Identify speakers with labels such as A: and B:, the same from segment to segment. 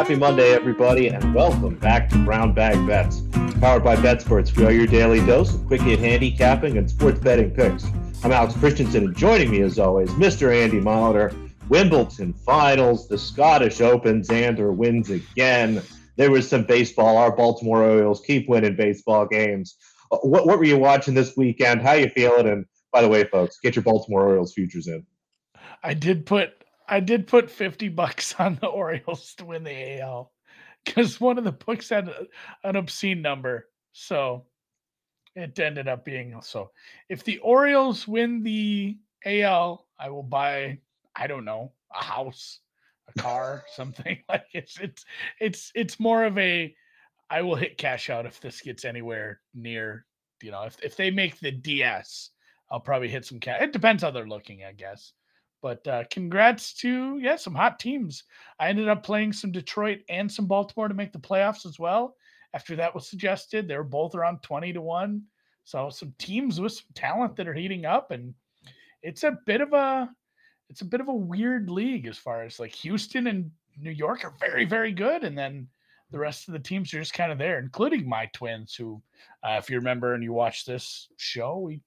A: Happy Monday, everybody, and welcome back to Brown Bag Bets. Powered by BetSports, we are your daily dose of quick hit handicapping and sports betting picks. I'm Alex Christensen, and joining me, as always, Mr. Andy Molitor. Wimbledon finals, the Scottish Open, Xander wins again. There was some baseball. Our Baltimore Orioles keep winning baseball games. Uh, what, what were you watching this weekend? How you feeling? And by the way, folks, get your Baltimore Orioles futures in.
B: I did put I did put 50 bucks on the Orioles to win the AL because one of the books had an obscene number. So it ended up being so. If the Orioles win the AL, I will buy, I don't know, a house, a car, something like it's it's it's it's more of a I will hit cash out if this gets anywhere near, you know, if if they make the DS, I'll probably hit some cash. It depends how they're looking, I guess. But uh, congrats to yeah some hot teams. I ended up playing some Detroit and some Baltimore to make the playoffs as well. After that was suggested, they were both around twenty to one. So some teams with some talent that are heating up, and it's a bit of a it's a bit of a weird league as far as like Houston and New York are very very good, and then the rest of the teams are just kind of there, including my twins, who, uh, if you remember and you watch this show, we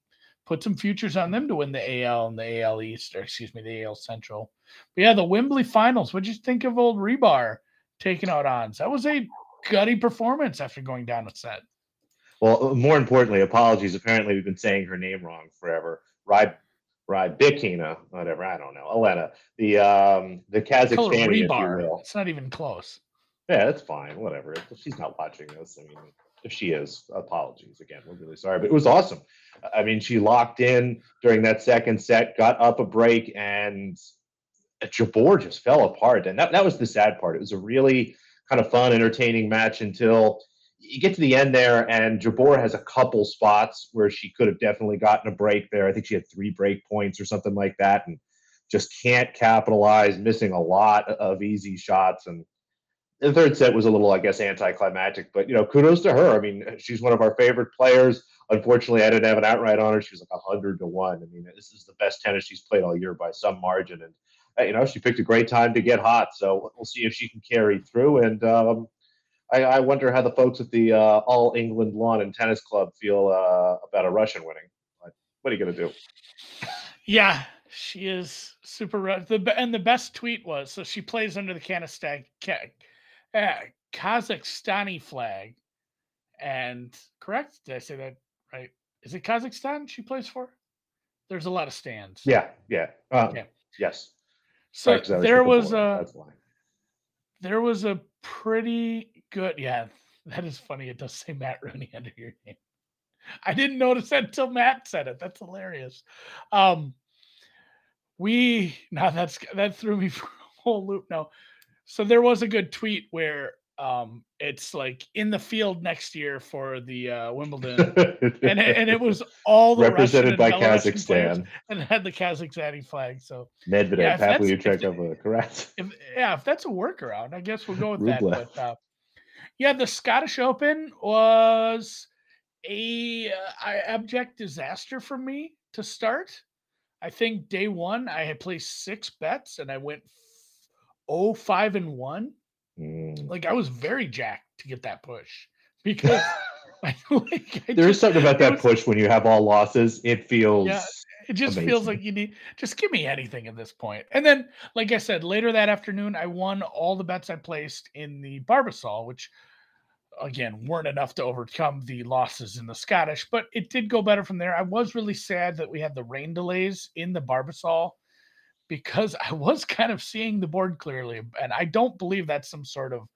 B: put some futures on them to win the AL and the AL East, or excuse me, the AL Central. But yeah, the Wembley Finals. What'd you think of old Rebar taking out odds? That was a gutty performance after going down a set.
A: Well, uh, more importantly, apologies. Apparently, we've been saying her name wrong forever. Ride, Rybakina, whatever. I don't know. Elena, the um, the Kazakhstani.
B: Rebar. It's not even close.
A: Yeah, that's fine. Whatever. She's not watching this. I mean, if she is, apologies again. We're really sorry, but it was awesome. I mean, she locked in during that second set, got up a break, and Jabeur just fell apart. And that, that was the sad part. It was a really kind of fun, entertaining match until you get to the end there, and Jabeur has a couple spots where she could have definitely gotten a break there. I think she had three break points or something like that, and just can't capitalize, missing a lot of easy shots. And the third set was a little, I guess, anticlimactic, but you know, kudos to her. I mean, she's one of our favorite players. Unfortunately, I didn't have an outright on her. She was like hundred to one. I mean, this is the best tennis she's played all year by some margin, and you know, she picked a great time to get hot. So we'll see if she can carry through. And um, I, I, wonder how the folks at the uh, All England Lawn and Tennis Club feel uh, about a Russian winning. What are you going to do?
B: Yeah, she is super. The and the best tweet was so she plays under the Kanistan, uh, Kazakhstani flag, and correct? Did I say that right? Is it Kazakhstan she plays for? There's a lot of stands.
A: Yeah, yeah, uh, yeah. Yes.
B: So there was a there was a pretty good. Yeah, that is funny. It does say Matt Rooney under your name. I didn't notice that until Matt said it. That's hilarious. Um, we now that's that threw me for a whole loop. No, so there was a good tweet where um it's like in the field next year for the uh Wimbledon and it, and it was all the
A: represented by Kazakhstan.
B: and had the Kazakhstani flag so
A: Medvedev yeah, Pavlyuchev correct
B: if, yeah if that's a workaround I guess we'll go with that but uh, yeah the Scottish Open was a uh, abject disaster for me to start. I think day 1 I had placed 6 bets and I went oh five and one. Mm. Like I was very jacked to get that push because
A: I, like, I there just, is something about that was, push when you have all losses. It feels yeah,
B: it just amazing. feels like you need just give me anything at this point. And then, like I said, later that afternoon, I won all the bets I placed in the Barbasol, which again weren't enough to overcome the losses in the Scottish, but it did go better from there. I was really sad that we had the rain delays in the Barbasol because I was kind of seeing the board clearly, and I don't believe that's some sort of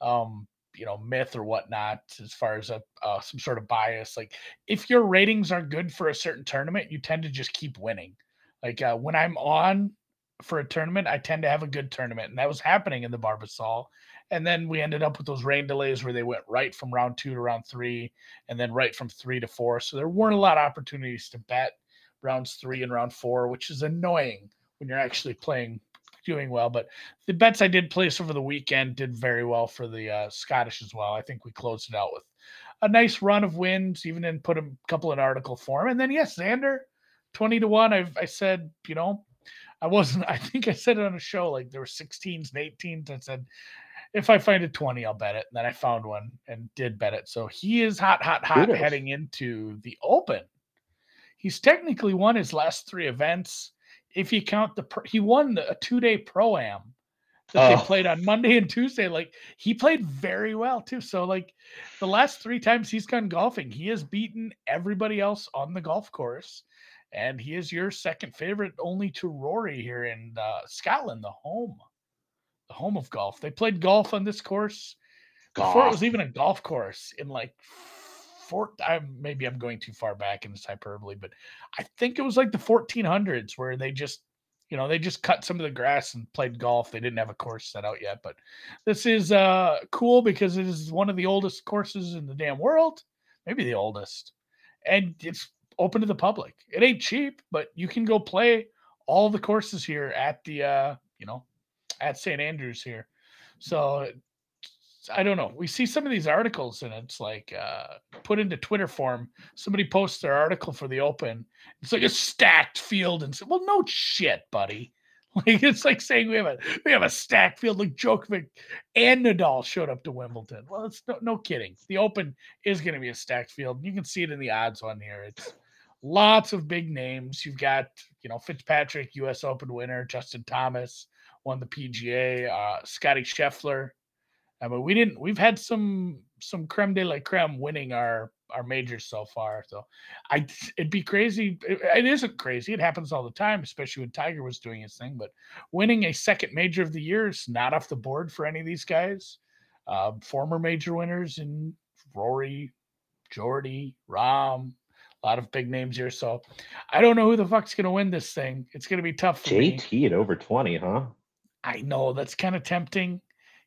B: um, you know myth or whatnot as far as a uh, some sort of bias. Like if your ratings are good for a certain tournament, you tend to just keep winning. Like uh, when I'm on for a tournament, I tend to have a good tournament, and that was happening in the Barbasol. And then we ended up with those rain delays where they went right from round two to round three, and then right from three to four. So there weren't a lot of opportunities to bet rounds three and round four, which is annoying when you're actually playing doing well. But the bets I did place over the weekend did very well for the uh, Scottish as well. I think we closed it out with a nice run of wins, even in put a couple in article form. And then yes, Xander, twenty to one. I've I said you know I wasn't. I think I said it on a show like there were 16s and 18s. I said if I find a 20, I'll bet it. And then I found one and did bet it. So he is hot, hot, hot heading into the Open. He's technically won his last three events. If you count the, he won the, a two day pro am that
A: Oh.
B: they played on Monday and Tuesday. Like he played very well too. So like the last three times he's gone golfing, he has beaten everybody else on the golf course. And he is your second favorite, only to Rory here in uh, Scotland, the home, the home of golf. They played golf on this course before it was even a golf course in like four. I maybe I'm going too far back in this hyperbole, but I think it was like the 1400s where they just, you know, they just cut some of the grass and played golf. They didn't have a course set out yet, but this is uh cool because it is one of the oldest courses in the damn world, maybe the oldest, and it's open to the public. It ain't cheap, but you can go play all the courses here at the uh, you know, at St. Andrews here. So I don't know. We see some of these articles and it's like uh, put into Twitter form. Somebody posts their article for the Open. It's like a stacked field, and so, well, no shit, buddy. Like it's like saying we have a we have a stacked field. Like Djokovic and Nadal showed up to Wimbledon. Well, it's no, no kidding. The Open is going to be a stacked field. You can see it in the odds on here. It's lots of big names. You've got you know Fitzpatrick, U.S. Open winner, Justin Thomas won the PGA, uh, Scotty Scheffler. I mean, we didn't. We've had some some creme de la creme winning our our majors so far. So, I it'd be crazy. It, it isn't crazy. It happens all the time, especially when Tiger was doing his thing. But winning a second major of the year is not off the board for any of these guys. Uh, former major winners in Rory, Jordy, Rahm, a lot of big names here. So, I don't know who the fuck's gonna win this thing. It's gonna be tough for me.
A: JT at over 20, huh?
B: I know that's kind of tempting.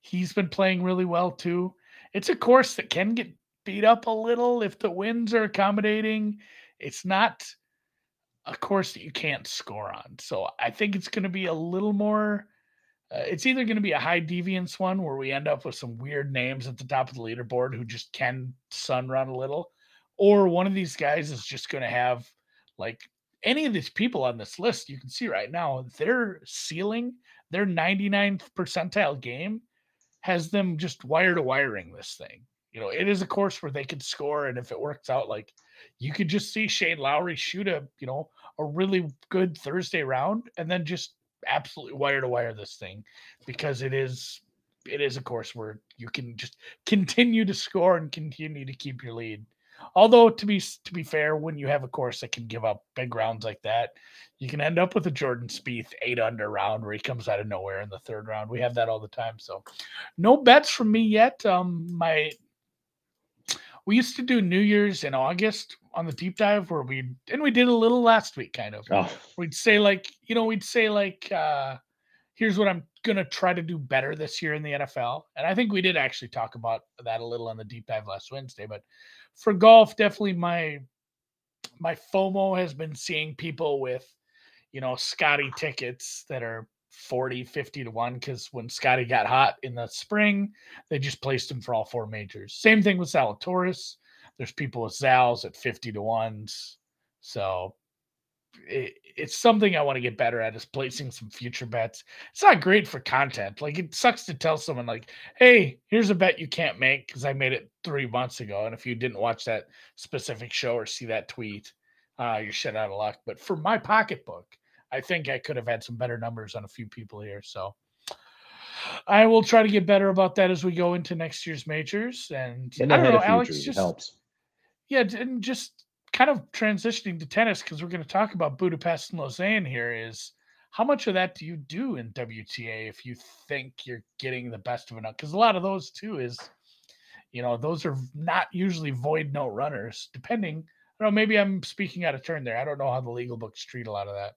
B: He's been playing really well too. It's a course that can get beat up a little if the winds are accommodating. It's not a course that you can't score on. So I think it's going to be a little more. Uh, it's either going to be a high deviance one where we end up with some weird names at the top of the leaderboard who just can sun run a little, or one of these guys is just going to have like any of these people on this list you can see right now their ceiling their 99th percentile game has them just wire to wiring this thing. You know, it is a course where they could score, and if it works out, like you could just see Shane Lowry shoot a you know a really good Thursday round, and then just absolutely wire to wire this thing because it is it is a course where you can just continue to score and continue to keep your lead. Although to be to be fair, when you have a course that can give up big rounds like that, you can end up with a Jordan Spieth eight under round where he comes out of nowhere in the third round. We have that all the time. So, no bets from me yet. Um, my we used to do New Year's in August on the deep dive where we and we did a little last week, kind of.
A: Oh,
B: We'd say like you know we'd say like uh, here's what I'm gonna try to do better this year in the NFL, and I think we did actually talk about that a little on the deep dive last Wednesday. But for golf, definitely my my FOMO has been seeing people with, you know, Scotty tickets that are 40, 50 to 1 because when Scotty got hot in the spring, they just placed him for all four majors. Same thing with Zalatoris. There's people with Zals at 50 to 1s. So it, it's something I want to get better at is placing some future bets. It's not great for content. Like it sucks to tell someone like, "Hey, here's a bet you can't make because I made it three months ago." And if you didn't watch that specific show or see that tweet, uh, you're shit out of luck. But for my pocketbook, I think I could have had some better numbers on a few people here. So I will try to get better about that as we go into next year's majors. And
A: getting
B: I don't know, Alex, just
A: helps.
B: yeah, and just kind of transitioning to tennis because we're going to talk about Budapest and Lausanne here is how much of that do you do in WTA if you think you're getting the best of enough? Because a lot of those too is, you know, those are not usually void note runners, depending. I don't know, maybe I'm speaking out of turn there. I don't know how the legal books treat a lot of that.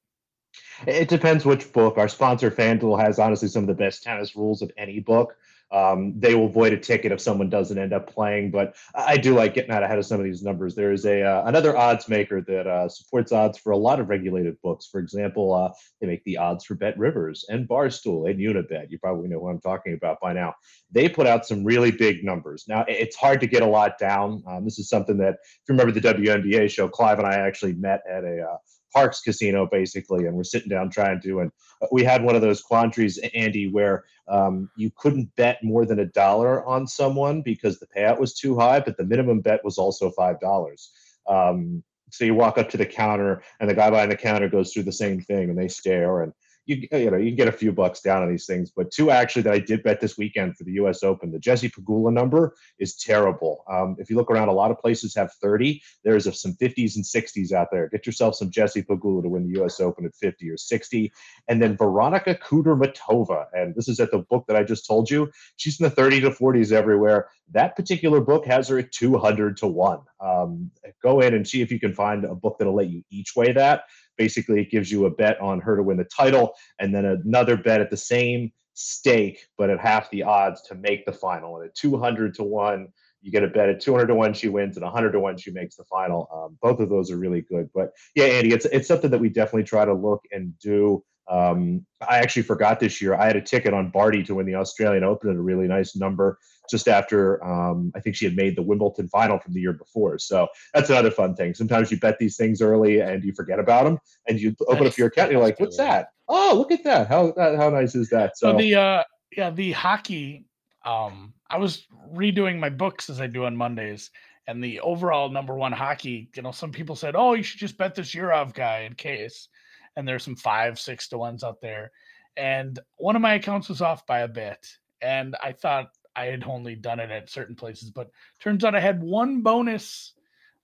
A: It depends which book. Our sponsor, FanDuel, has honestly some of the best tennis rules of any book. Um, they will void a ticket if someone doesn't end up playing, but I do like getting out ahead of some of these numbers. There is a uh, another odds maker that uh, supports odds for a lot of regulated books. For example, uh, they make the odds for Bet Rivers and Barstool and Unibet. You probably know who I'm talking about by now. They put out some really big numbers. Now it's hard to get a lot down. Um, this is something that, if you remember the WNBA show, Clive and I actually met at a Parx Casino basically, and we're sitting down trying to. And uh, we had one of those quandaries, Andy, where um, you couldn't bet more than a dollar on someone because the payout was too high, but the minimum bet was also five dollars. Um, so you walk up to the counter, and the guy behind the counter goes through the same thing, and they stare and you you know you can get a few bucks down on these things. But two actually that I did bet this weekend for the U.S. Open, the Jesse Pegula number is terrible. Um, if you look around, a lot of places have 30. There's some 50s and 60s out there. Get yourself some Jesse Pegula to win the U.S. Open at 50 or 60, and then Veronika Kudermetova, and this is at the book that I just told you. She's in the 30 to 40s everywhere. That particular book has her at 200 to one. Um, go in and see if you can find a book that'll let you each way that basically it gives you a bet on her to win the title and then another bet at the same stake but at half the odds to make the final. And at 200 to 1 you get a bet. At 200 to 1 she wins. And 100 to 1 she makes the final. Um, both of those are really good. But yeah andy it's, it's something that we definitely try to look and do. Um, i actually forgot this year i had a ticket on barty to win the australian open at a really nice number just after um, I think she had made the Wimbledon final from the year before. So that's another fun thing. Sometimes you bet these things early and you forget about them, and you open up your account and you're like, "What's that? Oh, look at that! How how nice is that?"
B: So, so the uh, yeah the hockey. Um, I was redoing my books as I do on Mondays, and the overall number one hockey. You know, some people said, "Oh, you should just bet this Yurov guy in case," and there's some five, six to ones out there. And one of my accounts was off by a bit, and I thought I had only done it at certain places, but turns out I had one bonus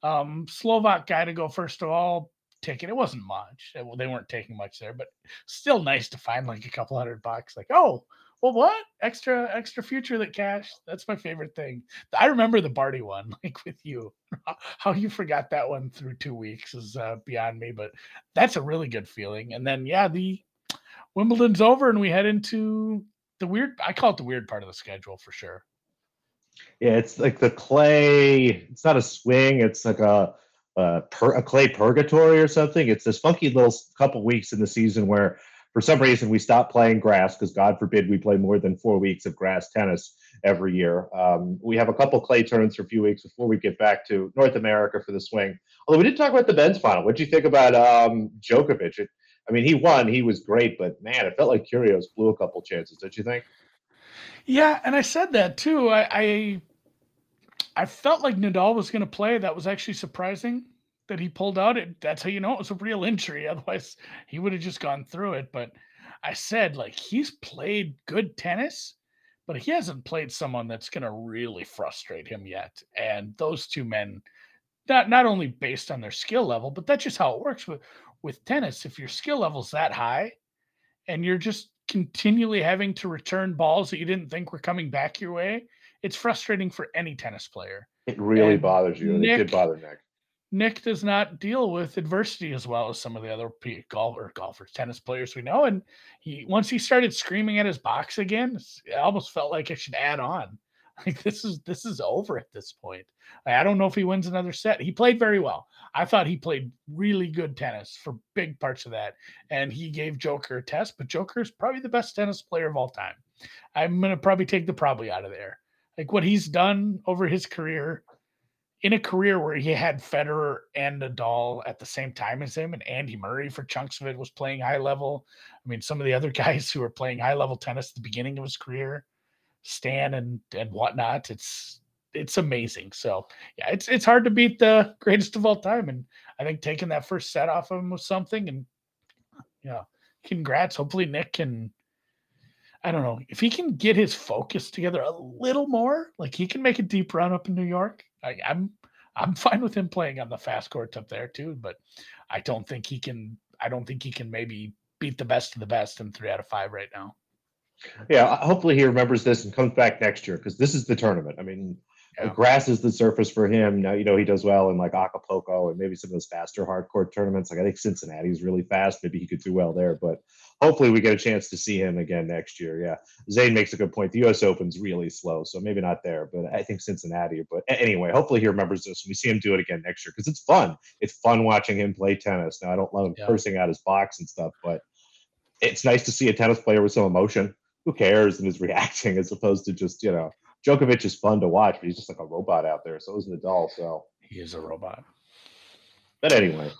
B: um, Slovak guy to go first of all ticket. It wasn't much. Well, They weren't taking much there, but still nice to find like a couple hundred bucks. Like, oh, well, what extra extra future that cash? That's my favorite thing. I remember the Barty one, like with you. How you forgot that one through two weeks is uh, beyond me, but that's a really good feeling. And then yeah, the Wimbledon's over, and we head into the weird I call it the weird part of the schedule for sure.
A: Yeah, it's like the clay. It's not a swing. It's like a a, per, a clay purgatory or something. It's this funky little couple weeks in the season where, for some reason, we stop playing grass because God forbid we play more than four weeks of grass tennis every year. Um, we have a couple clay turns for a few weeks before we get back to North America for the swing. Although we did talk about the men's final. What do you think about um, Djokovic? It, I mean, he won. He was great, but man, it felt like Kyrgios blew a couple chances. Don't you think?
B: Yeah, and I said that too. I I, I felt like Nadal was going to play. That was actually surprising that he pulled out. It that's how you know it was a real injury. Otherwise, he would have just gone through it. But I said like he's played good tennis, but he hasn't played someone that's going to really frustrate him yet. And those two men, not not only based on their skill level, but that's just how it works with with tennis. If your skill level's that high, and you're just continually having to return balls that you didn't think were coming back your way, it's frustrating for any tennis player.
A: It really and bothers you. Nick, it did bother Nick.
B: Nick does not deal with adversity as well as some of the other golfer, golfers, tennis players we know. And he once he started screaming at his box again, it almost felt like it should add on. Like this is this is over at this point. I don't know if he wins another set. He played very well. I thought he played really good tennis for big parts of that, and he gave Joker a test. But Joker is probably the best tennis player of all time. I'm gonna probably take the probably out of there. Like what he's done over his career, in a career where he had Federer and Nadal at the same time as him, and Andy Murray for chunks of it was playing high level. I mean, some of the other guys who were playing high level tennis at the beginning of his career, Stan and and whatnot. It's it's amazing. So yeah, it's it's hard to beat the greatest of all time, and I think taking that first set off of him was something. And yeah, congrats. Hopefully Nick can. I don't know if he can get his focus together a little more. Like he can make a deep run up in New York. I, I'm I'm fine with him playing on the fast courts up there too, but I don't think he can. I don't think he can maybe beat the best of the best in three out of five right now.
A: Yeah, uh, hopefully he remembers this and comes back next year because this is the tournament. I mean, yeah. grass is the surface for him. Now, you know, he does well in like Acapulco and maybe some of those faster hardcore tournaments. Like I think Cincinnati is really fast. Maybe he could do well there, but hopefully we get a chance to see him again next year. Yeah. Zane makes a good point. The US Open's really slow, so maybe not there, but I think Cincinnati. But anyway, hopefully he remembers this and we see him do it again next year because it's fun. It's fun watching him play tennis. Now I don't love him yeah. cursing out his box and stuff, but it's nice to see a tennis player with some emotion who cares and is reacting as opposed to just you know Djokovic is fun to watch, but he's just like a robot out there. So is Nadal. So
B: he is a robot.
A: But anyway,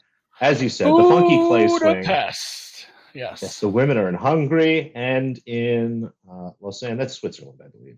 A: as you said, the funky clay swing.
B: Yes.
A: Yes, the women are in Hungary and in uh, Lausanne. That's Switzerland, I believe.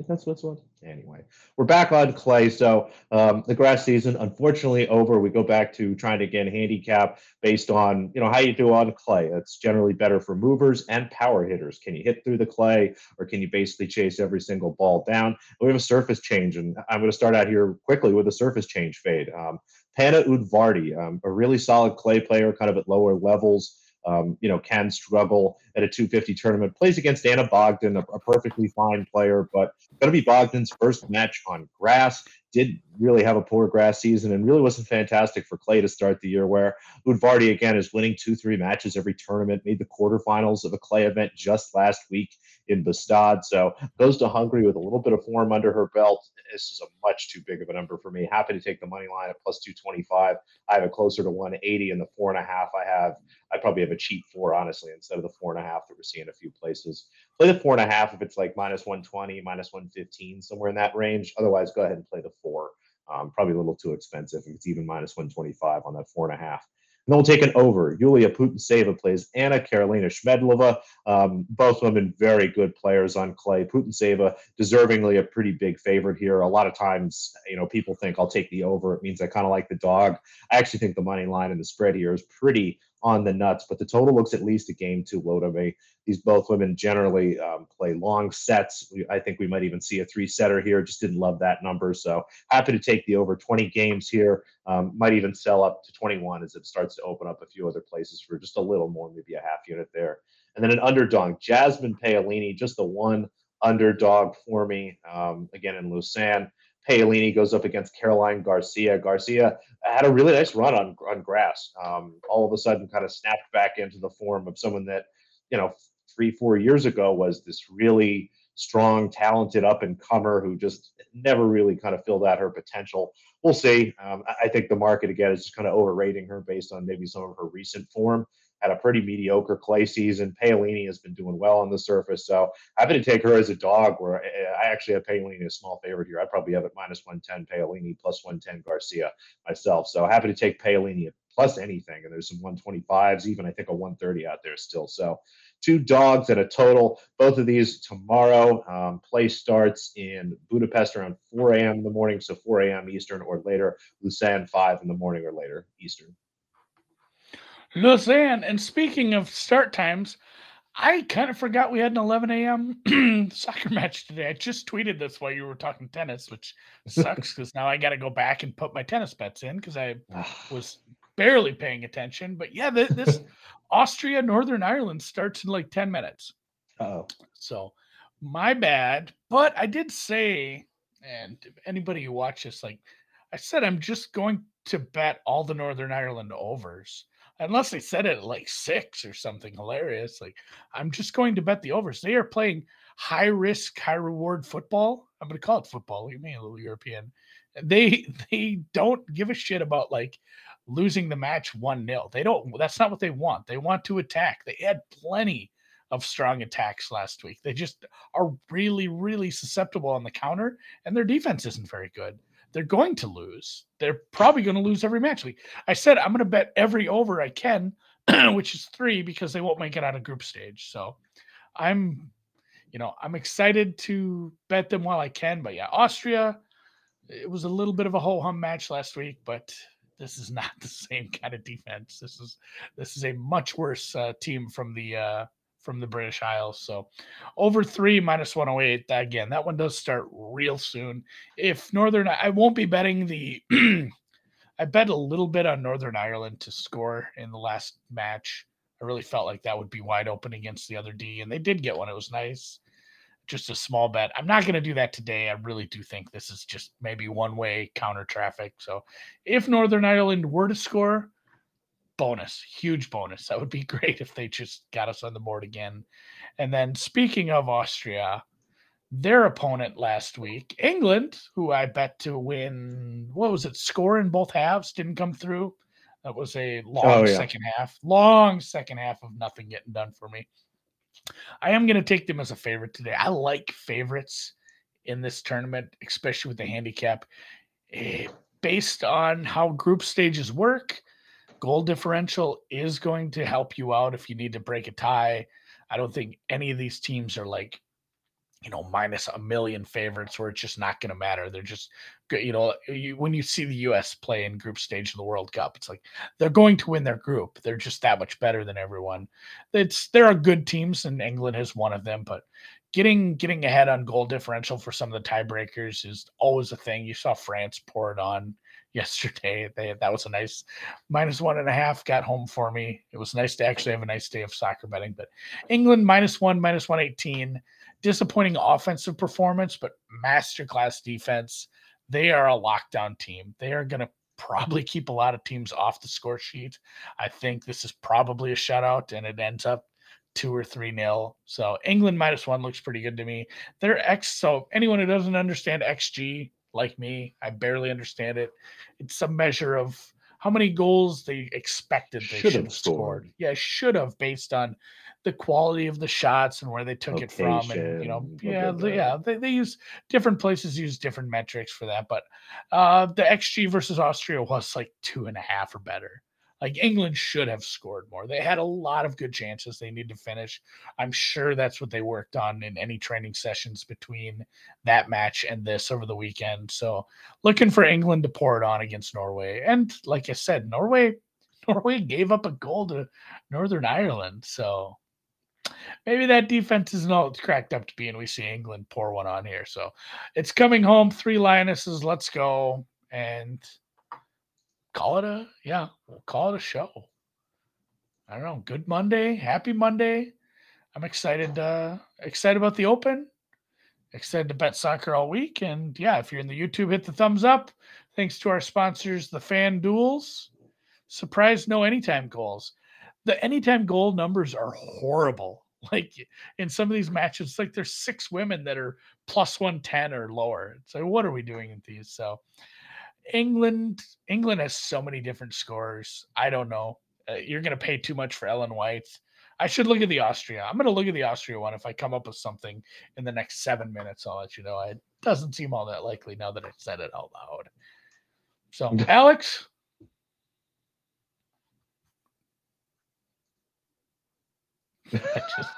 A: That's Switzerland. Anyway, we're back on clay. So um, the grass season, unfortunately, over. We go back to trying to get handicap based on you know how you do on clay. That's generally better for movers and power hitters. Can you hit through the clay, or can you basically chase every single ball down? We have a surface change, and I'm going to start out here quickly with a surface change fade. Um, Panna Udvardy, um, a really solid clay player, kind of at lower levels um, you know, can struggle at a 250 tournament. Plays against Ana Bogdan, a, a perfectly fine player, but going to be Bogdan's first match on grass. Did really have a poor grass season and really wasn't fantastic for Clay to start the year. Where Udvardy again is winning two, three matches every tournament. Made the quarterfinals of a Clay event just last week in Bastad. So goes to Hungary with a little bit of form under her belt. This is a much too big of a number for me. Happy to take the money line at plus 225. I have it closer to 180 and the four and a half. I have, I probably have a cheap four, honestly, instead of the four and a half that we're seeing a few places. Play the four and a half if it's like minus 120, minus 115, somewhere in that range. Otherwise, go ahead and play the four. Um, probably a little too expensive if it's even minus 125 on that four and a half. And then we'll take an over. Yulia Putintseva plays Anna Karolina Schmiedlova. Um, both women very good players on clay. Putintseva deservingly a pretty big favorite here. A lot of times, you know, people think I'll take the over. It means I kind of like the dog. I actually think the money line and the spread here is pretty on the nuts, but the total looks at least a game too low to me. These both women generally um, play long sets. I think we might even see a three setter here. Just didn't love that number. So happy to take the over 20 games here. Um, might even sell up to 21 as it starts to open up a few other places for just a little more, maybe a half unit there. And then an underdog, Jasmine Paolini, just the one underdog for me. Um, again in Lausanne. Paolini goes up against Caroline Garcia. Garcia had a really nice run on on grass. Um, all of a sudden, kind of snapped back into the form of someone that, you know, three four years ago was this really strong, talented up and comer who just never really kind of filled out her potential. We'll see. Um, I think the market again is just kind of overrating her based on maybe some of her recent form had a pretty mediocre clay season. Paolini has been doing well on the surface, so happy to take her as a dog. Where I actually have Paolini a small favorite here. I probably have it minus one ten Paolini plus one ten Garcia myself. So happy to take Paolini plus anything. And there's some 125s, even I think a 130 out there still. So two dogs at a total. Both of these tomorrow. Um, play starts in Budapest around 4 a.m. in the morning, so 4 a.m. Eastern or later. Lausanne 5 in the morning or later Eastern.
B: Lausanne. And speaking of start times, I kind of forgot we had an 11 a.m. soccer match today. I just tweeted this while you were talking tennis, which sucks because now I got to go back and put my tennis bets in because I was barely paying attention. But yeah, this, this Austria Northern Ireland starts in like 10 minutes.
A: Oh,
B: so my bad. But I did say, and anybody who watches, like I said, I'm just going to bet all the Northern Ireland overs unless they said it like six or something hilarious. Like, I'm just going to bet the overs. They are playing high risk, high reward football. I'm going to call it football. You mean a little European? They they don't give a shit about like losing the match one 0 They don't. That's not what they want. They want to attack. They had plenty of strong attacks last week. They just are really, really susceptible on the counter, and their defense isn't very good they're going to lose. They're probably going to lose every match. I said I'm going to bet every over I can, which is three because they won't make it out of group stage. So I'm, you know, I'm excited to bet them while I can. But yeah, Austria, it was a little bit of a ho hum match last week, but this is not the same kind of defense. This is this is a much worse uh, team from the uh, from the British Isles. So over three minus 108. Again, that one does start real soon. If Northern, I won't be betting the. I bet a little bit on Northern Ireland to score in the last match. I really felt like that would be wide open against the other D, and they did get one. It was nice. Just a small bet. I'm not going to do that today. I really do think this is just maybe one way counter traffic. So if Northern Ireland were to score, bonus, huge bonus. That would be great if they just got us on the board again. And then speaking of Austria, their opponent last week, England, who I bet to win, what was it, score in both halves, didn't come through. That was a long oh, yeah. second half, long second half of nothing getting done for me. I am going to take them as a favorite today. I like favorites in this tournament, especially with the handicap. Eh, based on how group stages work, goal differential is going to help you out if you need to break a tie. I don't think any of these teams are like, you know, minus a million favorites where it's just not going to matter. They're just, you know, you, when you see the U.S. play in group stage of the World Cup, it's like they're going to win their group. They're just that much better than everyone. It's there are good teams, and England is one of them, but getting getting ahead on goal differential for some of the tiebreakers is always a thing. You saw France pour it on yesterday. They that was a nice minus one and a half got home for me. It was nice to actually have a nice day of soccer betting. But England minus one, minus one eighteen. Disappointing offensive performance, but masterclass defense. They are a lockdown team. They are going to probably keep a lot of teams off the score sheet. I think this is probably a shutout, and it ends up two or three nil. So England minus one looks pretty good to me. Their X. So anyone who doesn't understand XG like me, I barely understand it. It's a measure of how many goals they expected they should, have scored. scored. Yeah, should have based on the quality of the shots and where they took Location, it from, and you know, yeah, yeah, they, they use different places use different metrics for that. But uh the XG versus Austria was like two and a half or better. Like England should have scored more. They had a lot of good chances they need to finish. I'm sure that's what they worked on in any training sessions between that match and this over the weekend. So looking for England to pour it on against Norway. And like I said, Norway Norway gave up a goal to Northern Ireland. So maybe that defense isn't all cracked up to be, and we see England pour one on here. So it's coming home. Three Lionesses. Let's go. And call it a yeah, we'll call it a show. I don't know. Good Monday, happy Monday. I'm excited. Uh, excited about the Open. Excited to bet soccer all week. And yeah, if you're in the YouTube, hit the thumbs up. Thanks to our sponsors, the Fan Duels. Surprise, no anytime goals. The anytime goal numbers are horrible. Like in some of these matches, like there's six women that are plus 110 or lower. So what are we doing in these? So England England has so many different scores. I don't know. Uh, you're going to pay too much for Ellen White. I should look at the Austria. I'm going to look at the Austria one. If I come up with something in the next seven minutes, I'll let you know. It doesn't seem all that likely now that I said it out loud. So, Alex. I just